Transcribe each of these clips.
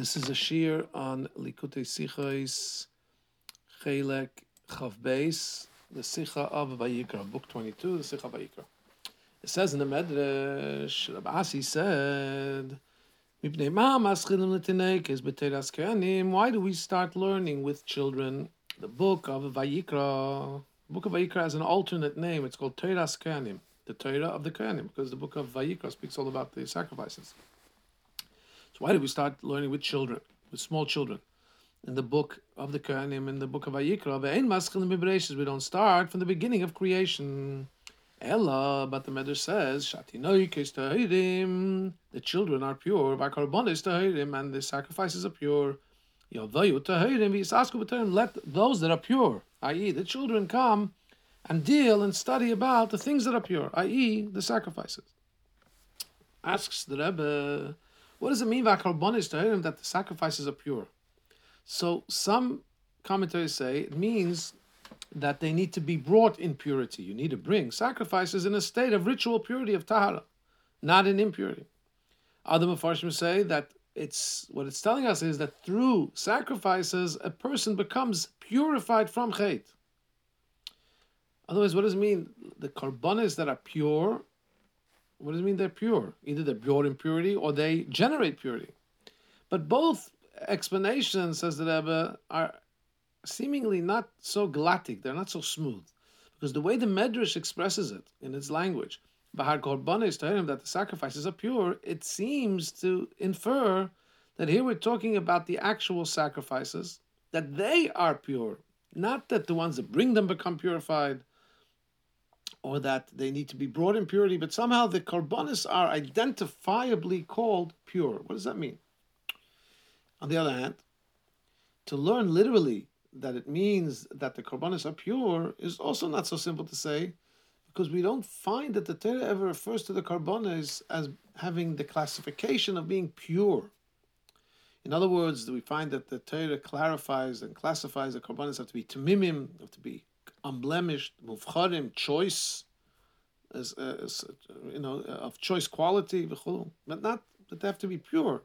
This is a shir on Likutei Sichos Chelek Chav Beis, the Sicha of Vayikra, book 22, the Sicha of Vayikra. It says in the Medrash, Rabbi said, why do we start learning with children the book of Vayikra? The book of Vayikra has an alternate name. It's called Teiras Kohanim, the Torah of the Kohanim, because the book of Vayikra speaks all about the sacrifices. Why did we start learning with children, with small children? In the book of the Kohanim, in the book of Vayikra, we don't start from the beginning of creation. Ella, but the Medrash says, the children are pure, and the sacrifices are pure. Let those that are pure, i.e., the children, come and deal and study about the things that are pure, i.e., the sacrifices. Asks the Rebbe, what does it mean by karbonis to that the sacrifices are pure? So some commentaries say it means that they need to be brought in purity. You need to bring sacrifices in a state of ritual purity of tahara, not in impurity. Other Mepharshim say that it's what it's telling us is that through sacrifices a person becomes purified from chait. Otherwise, what does it mean? The karbonis that are pure what does it mean they're pure? Either they're pure in purity or they generate purity. But both explanations, says the Rebbe, are seemingly not so glatic, they're not so smooth. Because the way the Medrash expresses it in its language, Bahar Korban is telling him that the sacrifices are pure, it seems to infer that here we're talking about the actual sacrifices, that they are pure, not that the ones that bring them become purified, or that they need to be brought in purity, but somehow the karbonis are identifiably called pure. What does that mean? On the other hand, to learn literally that it means that the karbonis are pure is also not so simple to say, because we don't find that the Torah ever refers to the karbonis as having the classification of being pure. In other words, we find that the Torah clarifies and classifies the karbonis have to be tamimim, have to be unblemished, muvcharim, choice, as, as, you know, of choice quality, but not that they have to be pure.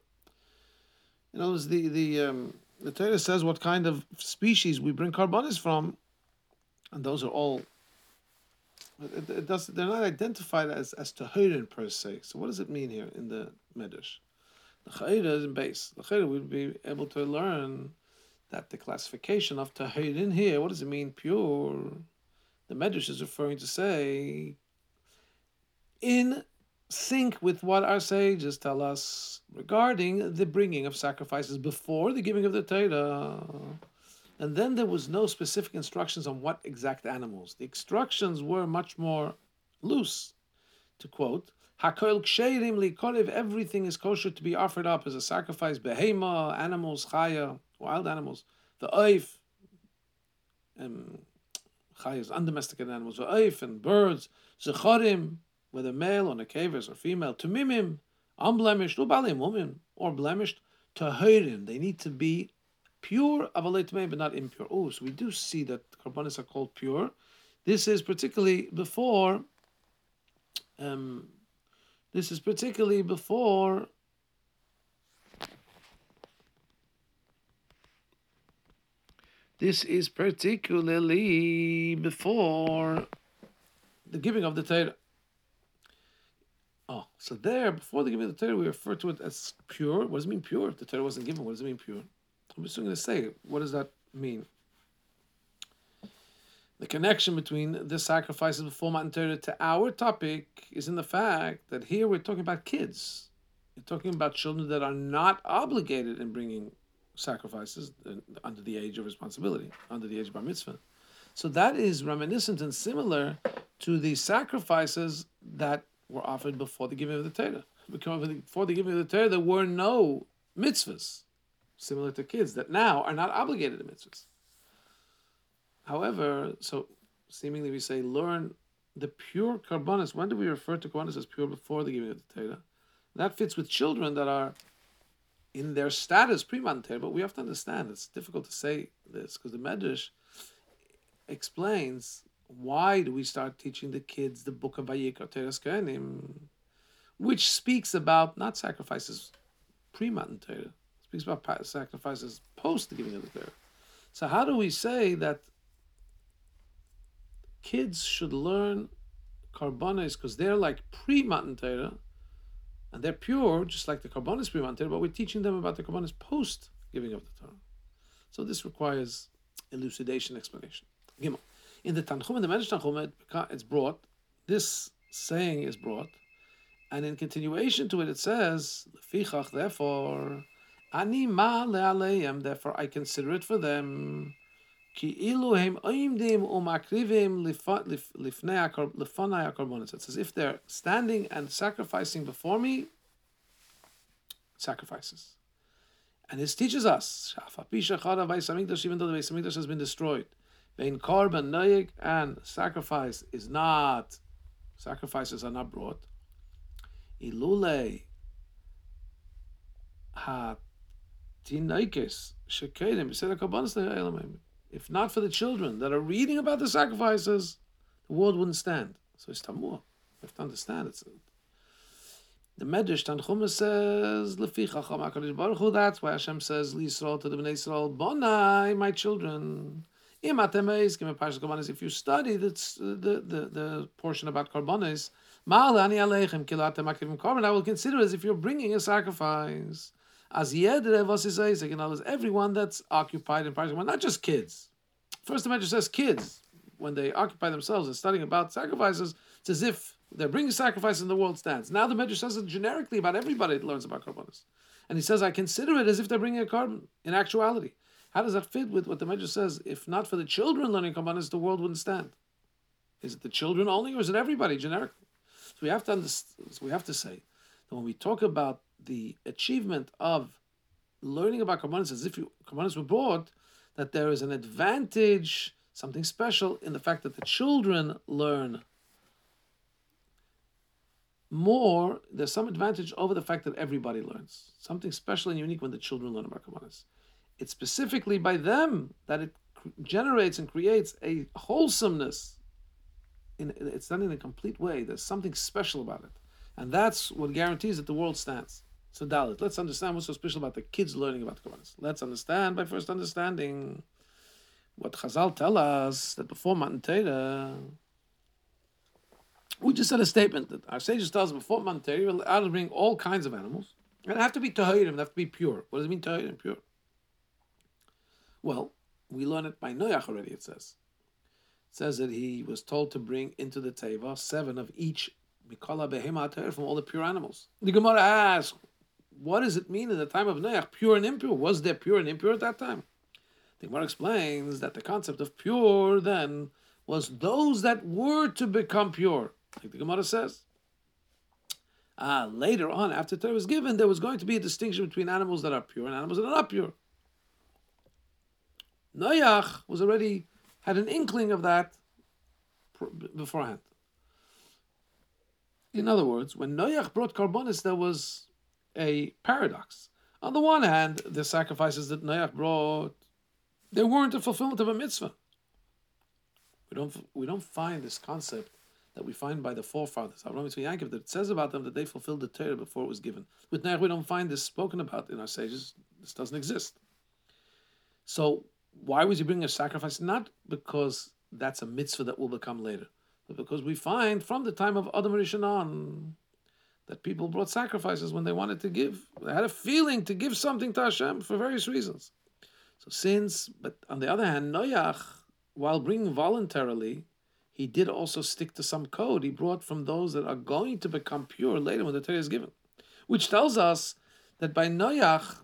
You know, the the um, the Torah says what kind of species we bring karbonis from, and those are all. It, it does, they're not identified as as tahirin per se. So what does it mean here in the medrash? The chayira is in base. The chayira would be able to learn that the classification of tahirin here, what does it mean, pure? The Medrash is referring to say, in sync with what our sages tell us regarding the bringing of sacrifices before the giving of the Torah. And then there was no specific instructions on what exact animals. The instructions were much more loose. To quote, Hakol ksherim likorev, everything is kosher to be offered up as a sacrifice. Behema, animals, chaya, wild animals, the oif, um, chayas, undomesticated animals, the oif and birds, zechorim, whether male or nekavers or female, tumimim, unblemished, ubalim, women, or blemished, tahirim, they need to be pure, avaletme, but not impure. Oh, so we do see that carbonis are called pure. This is particularly before, um, this is particularly before This is particularly before the giving of the Torah. Oh, so there, before the giving of the Torah, we refer to it as pure. What does it mean pure? If the Torah wasn't given, what does it mean pure? I'm just going to say, what does that mean? The connection between the sacrifices before Matan Torah to our topic is in the fact that here we're talking about kids. We're talking about children that are not obligated in bringing sacrifices under the age of responsibility, under the age of bar mitzvah. So that is reminiscent and similar to the sacrifices that were offered before the giving of the Torah. Before the giving of the Torah, there were no mitzvahs, similar to kids that now are not obligated to mitzvahs. However, so seemingly we say learn the pure karbonis. When do we refer to karbonis as pure before the giving of the Torah? That fits with children that are in their status pre-Matan but we have to understand it's difficult to say this because the Medrash explains why do we start teaching the kids the book of Vayikra Teres which speaks about not sacrifices pre-Matan speaks about sacrifices post the giving of the Torah. So how do we say that kids should learn karbanis because they're like pre-Matan and they're pure, just like the karbanis pre-Matan Torah, but we're teaching them about the karbanis post giving of the Torah. So this requires elucidation, explanation. Gimel. In the Tanchuma, in the Medrash Tanchuma, it's brought, this saying is brought, and in continuation to it, it says, therefore, Ani ma le'aleim, therefore I consider it for them. It's as if they're standing and sacrificing before me sacrifices. And this teaches us, even though the Beis Hamikdash has been destroyed, and sacrifice is not, sacrifices are not brought. Ilule ha tinaikis shekedim b'seder korbanos le'elamim. If not for the children that are reading about the sacrifices, the world wouldn't stand. So it's tamur. You have to understand it. The Medrash Tanchuma says, "Lefi Chacham Hakadosh Baruch Hu." That's why Hashem says, "Lisrael to the Bnei Israel, Bonai, my children." If you study the, the, the, the portion about karbonis, I will consider as if you're bringing a sacrifice. As in other everyone that's occupied in Parsha, not just kids. First the Medrash says kids, when they occupy themselves and studying about sacrifices, it's as if they're bringing sacrifice and the world stands. Now the Medrash says it generically about everybody that learns about karbonis. And he says, I consider it as if they're bringing a korban in actuality. How does that fit with what the Medrash says? If not for the children learning karbonis, the world wouldn't stand. Is it the children only, or is it everybody generically? So we have to understand, so we have to say that when we talk about the achievement of learning about karbonis as if karbonis were brought, that there is an advantage, something special in the fact that the children learn more, there's some advantage over the fact that everybody learns. Something special and unique when the children learn about Kabbalah. It's specifically by them that it generates and creates a wholesomeness. In, it's done in a complete way. There's something special about it. And that's what guarantees that the world stands. So Daled, let's understand what's so special about the kids learning about Kabbalah. Let's understand by first understanding what Chazal tell us that before Matan Torah, we just said a statement that our sages tell us before Matan Torah, you're allowed to bring all kinds of animals. And they have to be tahirim, they have to be pure. What does it mean tahirim, pure? Well, we learn it by Noach already, it says. It says that he was told to bring into the Teva seven of each Mikala from all the pure animals. The Gemara asks, what does it mean in the time of Noach, pure and impure? Was there pure and impure at that time? The Gemara explains that the concept of pure then was those that were to become pure like the Gemara says. Ah, later on, after Torah was given, there was going to be a distinction between animals that are pure and animals that are not pure. Noach was already had an inkling of that beforehand. In other words, when Noach brought karbonis, there was a paradox. On the one hand, the sacrifices that Noach brought, they weren't a fulfillment of a mitzvah. We don't we don't find this concept that we find by the forefathers, Avraham Yaakov, that it says about them that they fulfilled the Torah before it was given. With Noach, we don't find this spoken about in our sages. This doesn't exist. So why was he bringing a sacrifice? Not because that's a mitzvah that will become later, because we find from the time of Adam Rishon on that people brought sacrifices when they wanted to give. They had a feeling to give something to Hashem for various reasons. So since, but on the other hand, Noach, while bringing voluntarily, he did also stick to some code he brought from those that are going to become pure later when the Torah is given, which tells us that by Noach,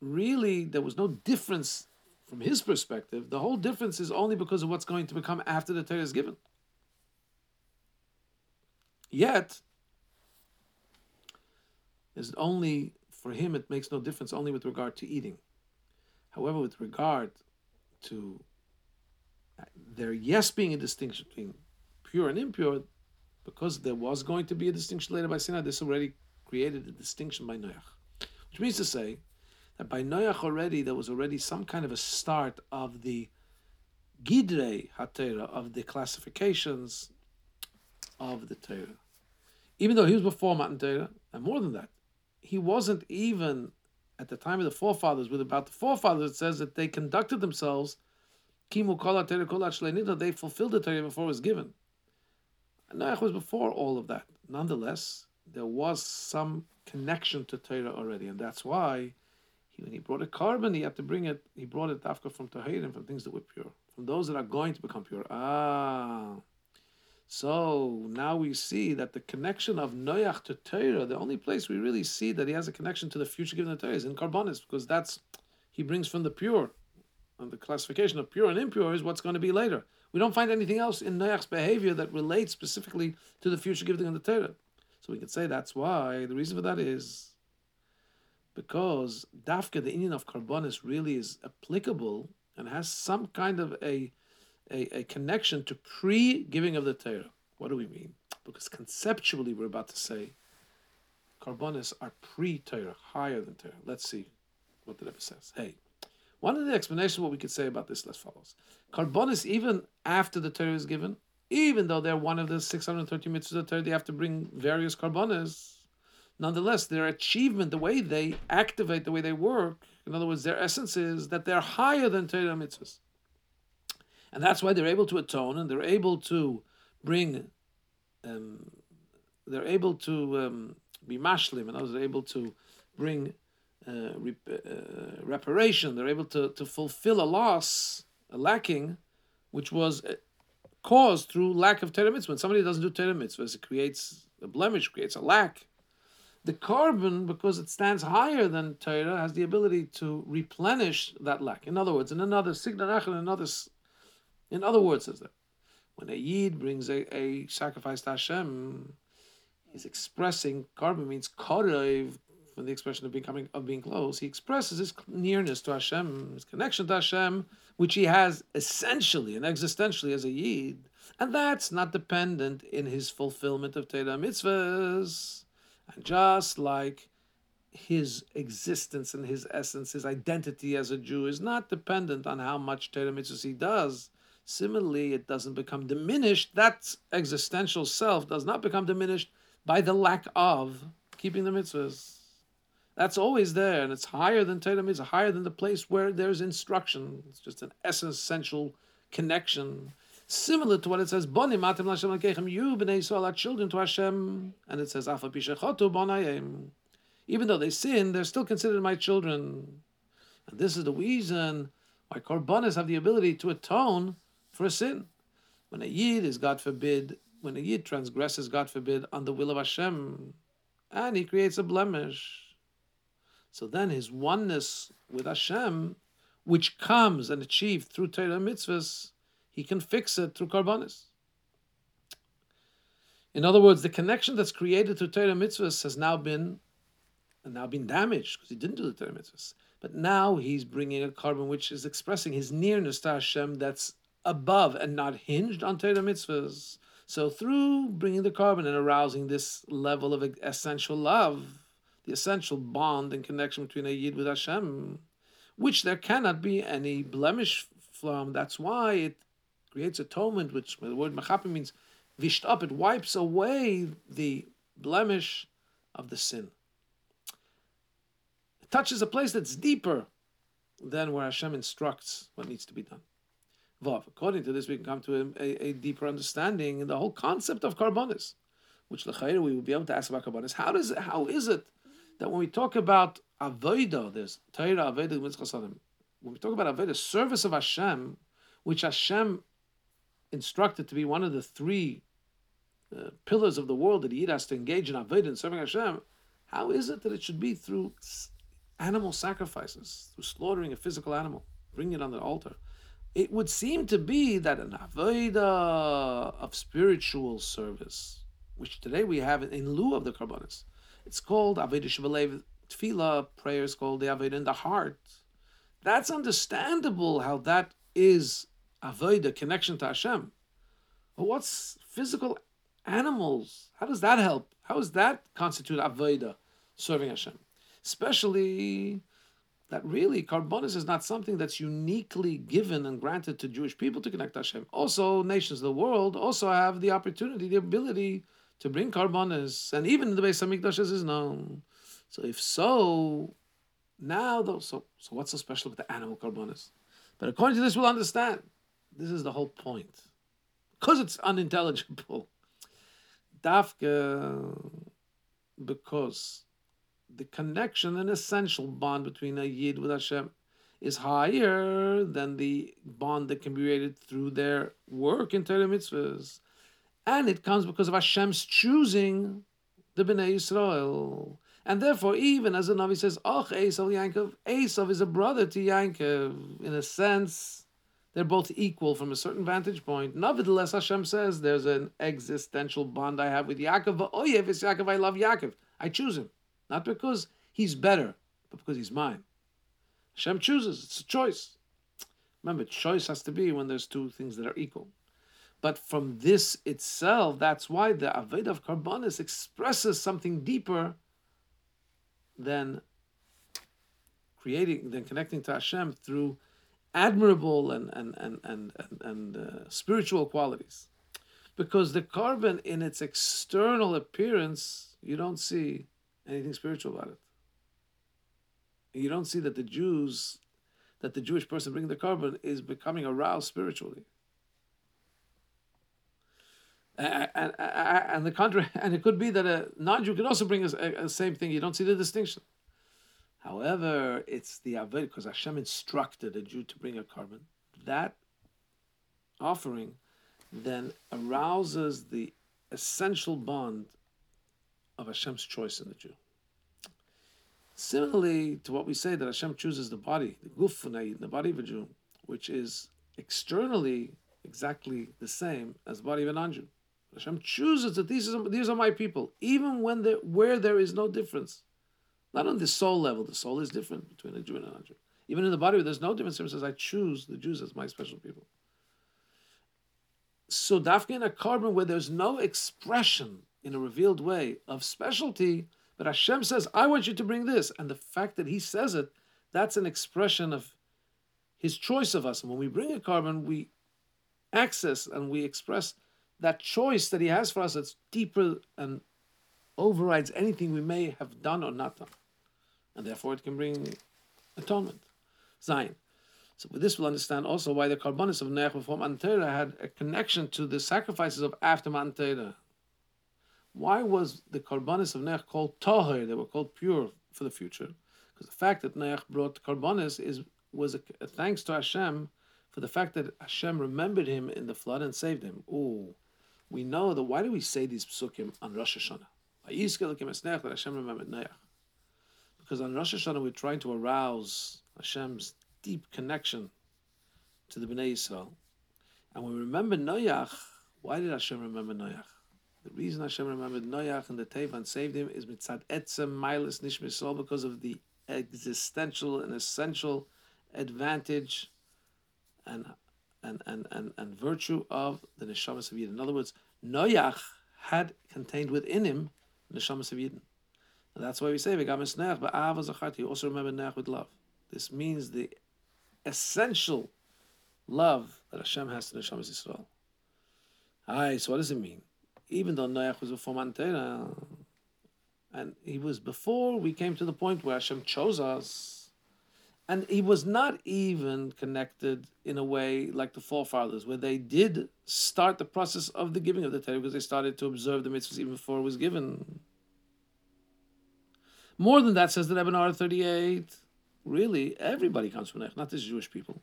really there was no difference from his perspective. The whole difference is only because of what's going to become after the Torah is given. Yet, is only for him it makes no difference only with regard to eating. However, with regard to there yes being a distinction between pure and impure, because there was going to be a distinction later by Sinai, this already created a distinction by Noach. Which means to say that by Noach already there was already some kind of a start of the Gidrei Hatera of the classifications of the Torah. Even though he was before Matan Torah, and more than that, he wasn't even at the time of the forefathers, with about the forefathers, it says that they conducted themselves, kimu they fulfilled the Torah before it was given. And Noach was before all of that. Nonetheless, there was some connection to Torah already, and that's why he, when he brought a carbon, he had to bring it. He brought it after from Tahirim, from things that were pure, from those that are going to become pure. Ah, so now we see that the connection of Noach to Torah, the only place we really see that he has a connection to the future given the Torah is in Karbonis, because that's he brings from the pure. And the classification of pure and impure is what's going to be later. We don't find anything else in Noach's behavior that relates specifically to the future giving of the Torah. So we can say that's why the reason for that is because Dafka, the inyan of Karbonis, really is applicable and has some kind of a a, a connection to pre giving of the Torah. What do we mean? Because conceptually, we're about to say Karbonis are pre Torah, higher than Torah. Let's see what the Rebbe says. Hey, one of the explanations what we could say about this as follows: Karbonis, even after the Torah is given, even though they're one of the 630 mitzvahs of the Torah, they have to bring various Karbonis. Nonetheless, their achievement, the way they activate, the way they work, in other words, their essence is that they're higher than Torah mitzvahs. And that's why they're able to atone and they're able to bring, um, they're able to um, be mashlim, and they're able to bring uh, rep- uh, reparation. They're able to, to fulfill a loss, a lacking, which was uh, caused through lack of Torah. When somebody doesn't do Torah it creates a blemish, creates a lack. The carbon, because it stands higher than Torah, has the ability to replenish that lack. In other words, in another sicha in another in other words, says that when a yid brings a, a sacrifice to Hashem, he's expressing korban means korev from the expression of becoming of being close. He expresses his nearness to Hashem, his connection to Hashem, which he has essentially and existentially as a yid, and that's not dependent in his fulfillment of Torah mitzvahs. And just like his existence and his essence, his identity as a Jew is not dependent on how much Torah mitzvahs he does. Similarly, it doesn't become diminished. That existential self does not become diminished by the lack of keeping the mitzvahs. That's always there, and it's higher than Torah mitzvah, higher than the place where there's instruction. It's just an essential connection. Similar to what it says, Boni matim Hashem lekechem, you b'nei Yisrael are children to Hashem, and it says, Afa pishechotu bonayim. Even though they sin, they're still considered my children. And this is the reason why korbanos have the ability to atone for a sin. When a yid is, God forbid, when a yid transgresses, God forbid, on the will of Hashem, and he creates a blemish, so then his oneness with Hashem, which comes and achieved through Torah mitzvahs, he can fix it through karbonis. In other words, the connection that's created through Torah mitzvahs has now been, now been damaged because he didn't do the Torah mitzvahs. But now he's bringing a korban which is expressing his nearness to Hashem that's above and not hinged on Torah mitzvahs. So through bringing the carbon and arousing this level of essential love, the essential bond and connection between a yid with Hashem, which there cannot be any blemish from. That's why it creates atonement, which the word machapim means vished up. It wipes away the blemish of the sin. It touches a place that's deeper than where Hashem instructs what needs to be done. Vav. According to this, we can come to a, a, deeper understanding in the whole concept of karbonis, which lechayre we will be able to ask about karbonis. How does how is it that when we talk about avodah, there's Torah avodah mitzchasadim. When we talk about avodah, service of Hashem, which Hashem instructed to be one of the three uh, pillars of the world that he has to engage in avodah and serving Hashem, how is it that it should be through animal sacrifices, through slaughtering a physical animal, bringing it on the altar? It would seem to be that an avodah of spiritual service, which today we have in lieu of the karbonis, it's called avodah shebelev tefillah. Prayer is called the avodah in the heart. That's understandable how that is avodah connection to Hashem. But what's physical animals? How does that help? How does that constitute avodah serving Hashem? Especially that really karbonis is not something that's uniquely given and granted to Jewish people to connect to Hashem. Also, nations of the world also have the opportunity, the ability to bring karbonis, and even the Beis Hamikdash as is known. So, if so, Now, though, so so what's so special with the animal carbonis? But according to this, we'll understand. This is the whole point, because it's unintelligible. Dafka, because the connection, an essential bond between a yid with Hashem, is higher than the bond that can be created through their work in Torah mitzvahs. And it comes because of Hashem's choosing the Bnei Yisrael. And therefore, even as the Navi says, Och Esav Yankov, Esav is a brother to Yankov. In a sense, they're both equal from a certain vantage point. Nevertheless, Hashem says there's an existential bond I have with Yaakov. Oyev is Yaakov, I love Yaakov. I choose him. Not because he's better, but because he's mine. Hashem chooses, it's a choice. Remember, choice has to be when there's two things that are equal. But from this itself, that's why the Aved of Karbonis expresses something deeper than creating, than connecting to Hashem through admirable and and and and and, and uh, spiritual qualities. Because the carbon in its external appearance, you don't see anything spiritual about it. You don't see that the Jews, that the Jewish person bringing the carbon is becoming aroused spiritually. And, and, and the contrary, and it could be that a non-Jew could also bring a, same thing. You don't see the distinction. However, it's the aved because Hashem instructed a Jew to bring a carbon. That offering then arouses the essential bond of Hashem's choice in the Jew. Similarly to what we say that Hashem chooses the body, the guf the body of a Jew, which is externally exactly the same as the body of a non-Jew. Hashem chooses that these are, these are my people, even when there, where there is no difference. Not on the soul level, the soul is different between a Jew and a non-Jew. Even in the body, there's no difference, Hashem says, I choose the Jews as my special people. So, dafka in a carbon where there's no expression in a revealed way of specialty, but Hashem says, I want you to bring this. And the fact that He says it, that's an expression of His choice of us. And when we bring a carbon, we access and we express that choice that He has for us that's deeper and overrides anything we may have done or not done. And therefore, it can bring atonement. Zayin. So with this, we'll understand also why the carbonis of Noach before Matan Torah had a connection to the sacrifices of after Matan Torah. Why was the Karbanis of Noach called Tahir? They were called pure for the future. Because the fact that Noach brought Karbanis is was a, a thanks to Hashem for the fact that Hashem remembered him in the flood and saved him. Oh, we know that why do we say these psukim on Rosh Hashanah? That Hashem remembered Noach. Because on Rosh Hashanah we're trying to arouse Hashem's deep connection to the Bnei Yisrael. And we remember Noach, why did Hashem remember Noach? The reason Hashem remembered Noach and the Teva and saved him is mitzad etzem milas nishmisol because of the existential and essential advantage and and, and, and, and virtue of the neshamas of Yidden. In other words, Noach had contained within him neshamas of Yidden. And that's why we say Vegamis Neach, but Ava You also remember Noach with love. This means the essential love that Hashem has to neshamas Yisrael. Aye, so what does it mean? Even though Noach was before Matan Torah, and he was before we came to the point where Hashem chose us, and he was not even connected in a way like the forefathers, where they did start the process of the giving of the Torah because they started to observe the mitzvahs even before it was given. More than that, says the Rebbe 38, really, everybody comes from Noach, not just Jewish people.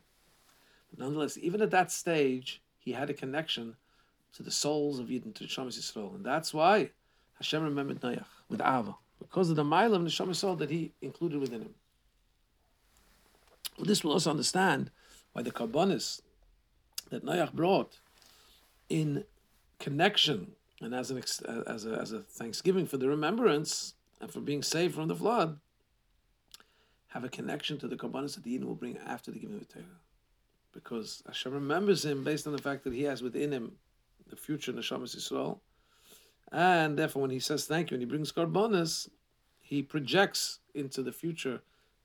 Nonetheless, even at that stage, he had a connection to the souls of Yidden, to Neshamas Yisrael. And that's why Hashem remembered Noach with Ava, because of the mile of Neshamas Yisrael that he included within him. Well, this will also understand why the Karbonis that Noach brought in connection and as, an, as, a, as a thanksgiving for the remembrance and for being saved from the flood, have a connection to the Karbonis that the Yidden will bring after the giving of the Torah. Because Hashem remembers him based on the fact that he has within him the future Neshamas Yisrael. And therefore, when he says thank you and he brings Karbonis, he projects into the future.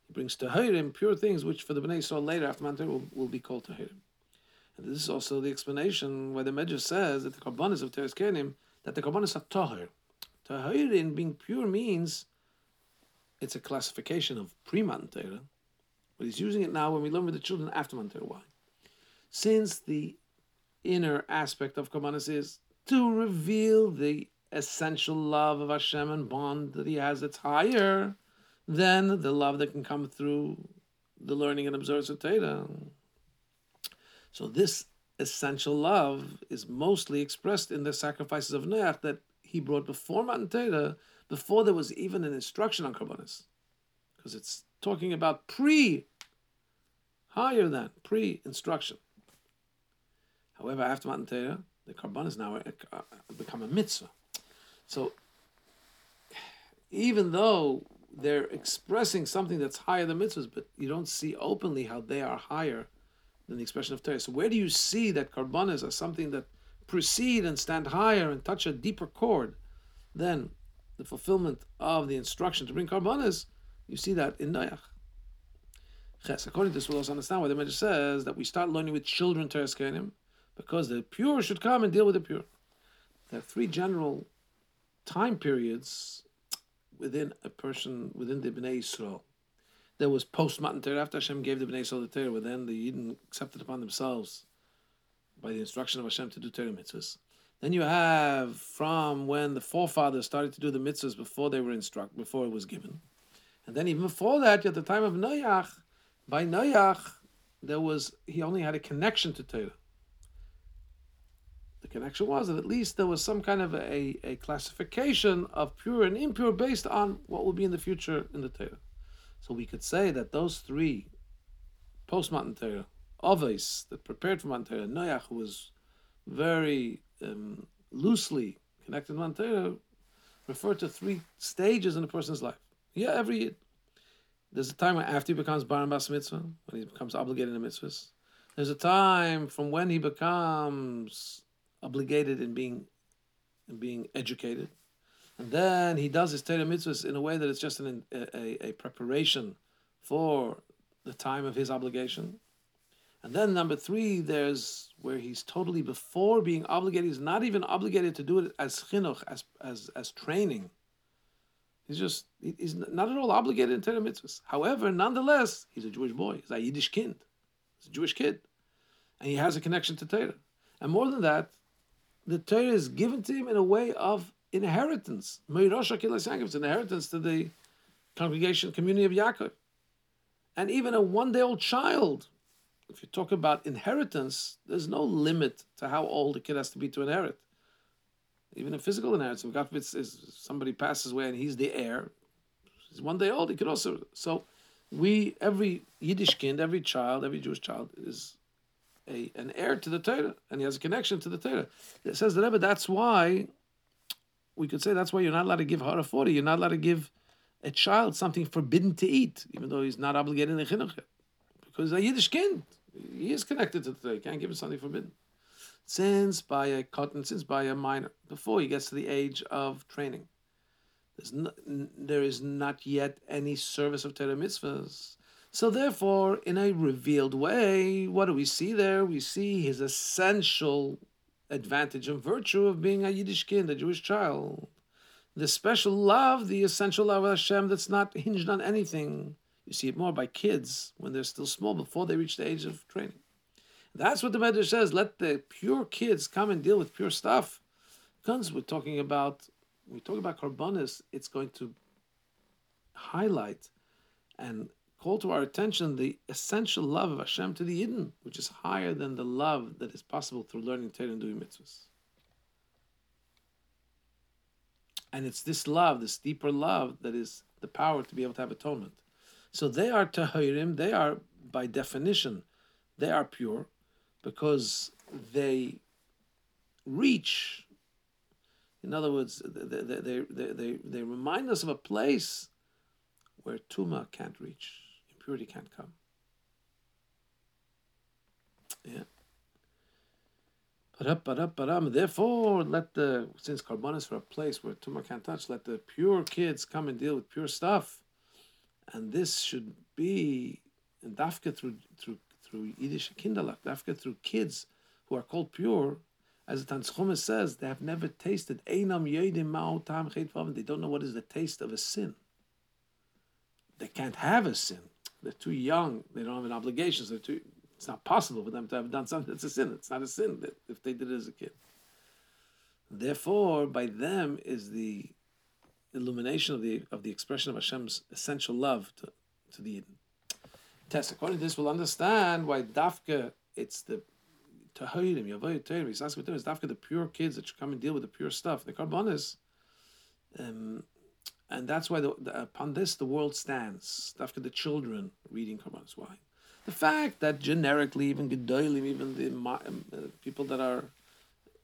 He brings Tahirim, pure things, which for the Bnei Yisrael later, after Matan Torah, will, will be called Tahirim. And this is also the explanation why the Medrash says that the Karbonis of Teres Kenim, that the Karbonis are Tahir. Tahir in being pure means it's a classification of pre-Matan but he's using it now when we learn with the children after Matan Why? Since the inner aspect of Kabbanis is to reveal the essential love of Hashem and bond that He has that's higher than the love that can come through the learning and observance of Torah. So this essential love is mostly expressed in the sacrifices of Noach that he brought before Matan Torah, before there was even an instruction on Karbonis. Because it's talking about pre, higher than, pre-instruction. However, after Matan Torah, the Karbonis now become a mitzvah. So even though they're expressing something that's higher than mitzvahs, but you don't see openly how they are higher than the expression of Torah. So where do you see that karbanas are something that proceed and stand higher and touch a deeper chord than the fulfillment of the instruction to bring karbanas? You see that in Noach. Ches. According to this, we'll also understand why the Medrash says that we start learning with children Teres because the pure should come and deal with the pure. There are three general time periods within a person, within the Bnei Yisrael. There was post Matan Torah, after Hashem gave the Bnei Yisrael the Torah, but then the Yidden accepted upon themselves by the instruction of Hashem to do Torah mitzvahs. Then you have from when the forefathers started to do the mitzvahs before they were instructed, before it was given. And then even before that, at the time of Noach, by Noach, there was he only had a connection to Torah. Connection was that at least there was some kind of a, a classification of pure and impure based on what will be in the future in the Torah. So we could say that those three post Matan Torah, Ovis, that prepared for Matan Torah, Noach, who was very um, loosely connected to Matan Torah, refer to three stages in a person's life. Yeah, every there's a time when after he becomes Bar Bas Mitzvah, when he becomes obligated in the mitzvahs. There's a time from when he becomes obligated in being in being educated. And then he does his Torah mitzvahs in a way that it's just an, a, a preparation for the time of his obligation. And then number three, there's where he's totally before being obligated. He's not even obligated to do it as chinuch, as as as training. He's just he's not at all obligated in Torah mitzvahs. However, nonetheless, he's a Jewish boy. He's a Yiddish kid. He's a Jewish kid, and he has a connection to Torah. And more than that, the Torah is given to him in a way of inheritance. It's inheritance to the congregation community of Yaakov. And even a one day old child, if you talk about inheritance, there's no limit to how old a kid has to be to inherit. Even a physical inheritance, if God somebody passes away and he's the heir, he's one day old, he could also. So we, every Yiddish kid, every child, every Jewish child is a, an heir to the Torah, and he has a connection to the Torah. It says the Rebbe, that's why we could say that's why you're not allowed to give hara 40. You're not allowed to give a child something forbidden to eat, even though he's not obligated in chinuch. Because a Yiddish kid, he is connected to the Torah. You can't give him something forbidden. Since by a cotton, since by a minor, before he gets to the age of training. There's no, there is not yet any service of Torah mitzvahs. So therefore, in a revealed way, what do we see there? We see his essential advantage and virtue of being a Yiddish kid, a Jewish child. The special love, the essential love of Hashem that's not hinged on anything. You see it more by kids when they're still small, before they reach the age of training. That's what the Medrash says. Let the pure kids come and deal with pure stuff. Because we're talking about, we talk about karbonis, it's going to highlight and call to our attention the essential love of Hashem to the Yidden, which is higher than the love that is possible through learning Torah and doing mitzvahs. And it's this love, this deeper love, that is the power to be able to have atonement. So they are tahirim, they are, by definition, they are pure because they reach, in other words, they, they, they, they, they remind us of a place where Tuma can't reach purity can't come. Yeah. Therefore, let the since karbanis for a place where tumor can't touch, let the pure kids come and deal with pure stuff, and this should be and dafka through through through Yiddish kinderlach, dafka through kids who are called pure, as the Tanchuma says, they have never tasted einam They don't know what is the taste of a sin. They can't have a sin. They're too young. They don't have an obligation. So too. It's not possible for them to have done something that's a sin. It's not a sin that if they did it as a kid. Therefore, by them is the illumination of the of the expression of Hashem's essential love to, to the Yidden. Tes according to this, we'll understand why Dafka it's the Tahirim, Yavoy Tahirim, it's Dafka the pure kids that should come and deal with the pure stuff. The Karbonis, um, and that's why the, the, upon this the world stands. Dafka the children reading Karbonis. Why? The fact that generically, even Gedolim, even the um, uh, people that are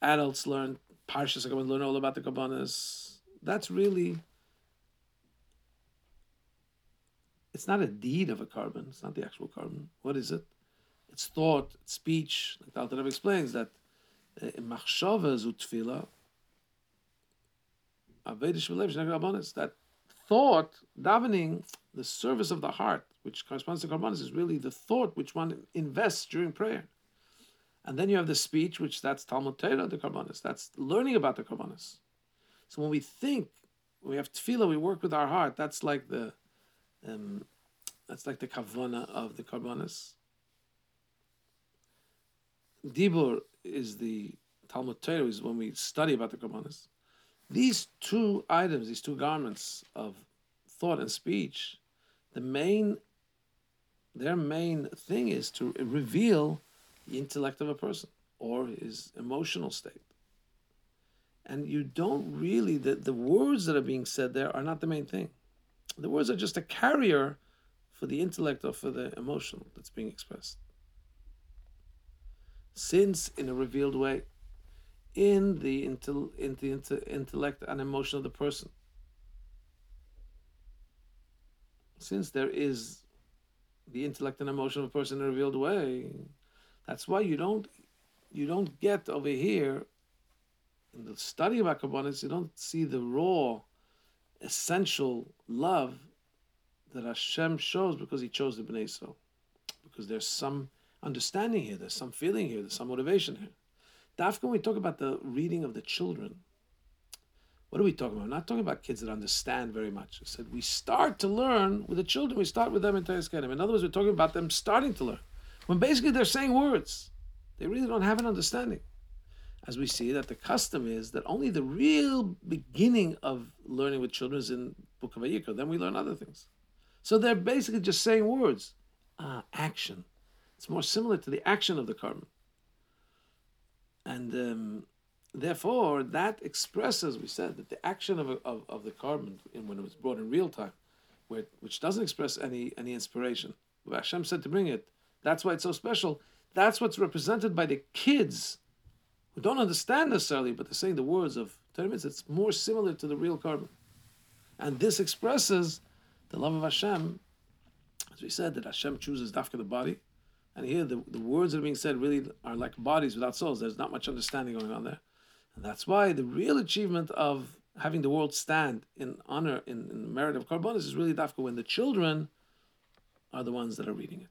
adults learn Parshas and learn all about the Kabbanas. That's really it's not a deed of a carbon. It's not the actual carbon. What is it? It's thought, speech. Like the Alter explains that uh, machshava zutfila that thought, davening, the service of the heart, which corresponds to korbanos, is really the thought which one invests during prayer. And then you have the speech, which that's Talmud Torah, the Karbanis. That's learning about the Karbanis. So when we think, when we have tefillah, we work with our heart. That's like the, um, that's like the kavana of the Karbanis. Dibur is the Talmud Torah, is when we study about the Karbanis. These two items, these two garments of thought and speech, the main, their main thing is to reveal the intellect of a person or his emotional state. And you don't really, the, the words that are being said there are not the main thing. The words are just a carrier for the intellect or for the emotion that's being expressed. Since, in a revealed way, in the, intel, in the inter, intellect and emotion of the person, since there is the intellect and emotion of a person in a revealed way, that's why you don't you don't get over here in the study of Akabanis, you don't see the raw, essential love that Hashem shows because He chose the Bnei Yisrael. Because there's some understanding here, there's some feeling here, there's some motivation here. Dafka, when we talk about the reading of the children, what are we talking about? We're not talking about kids that understand very much. I said we start to learn with the children. We start with them in Teres In other words, we're talking about them starting to learn when basically they're saying words. They really don't have an understanding. As we see that the custom is that only the real beginning of learning with children is in Book of Vayikra. Then we learn other things. So they're basically just saying words. Ah, action. It's more similar to the action of the korban. And um, therefore, that expresses, we said, that the action of, of, of the korban, when it was brought in real time, where, which doesn't express any, any inspiration, Hashem said to bring it, that's why it's so special. That's what's represented by the kids who don't understand necessarily, but they're saying the words of Termitz. It's more similar to the real korban. And this expresses the love of Hashem. As we said, that Hashem chooses dafka the body. And here the, the words that are being said really are like bodies without souls. There's not much understanding going on there. And that's why the real achievement of having the world stand in honor, in, in merit of Karbonis is really dafka when the children are the ones that are reading it.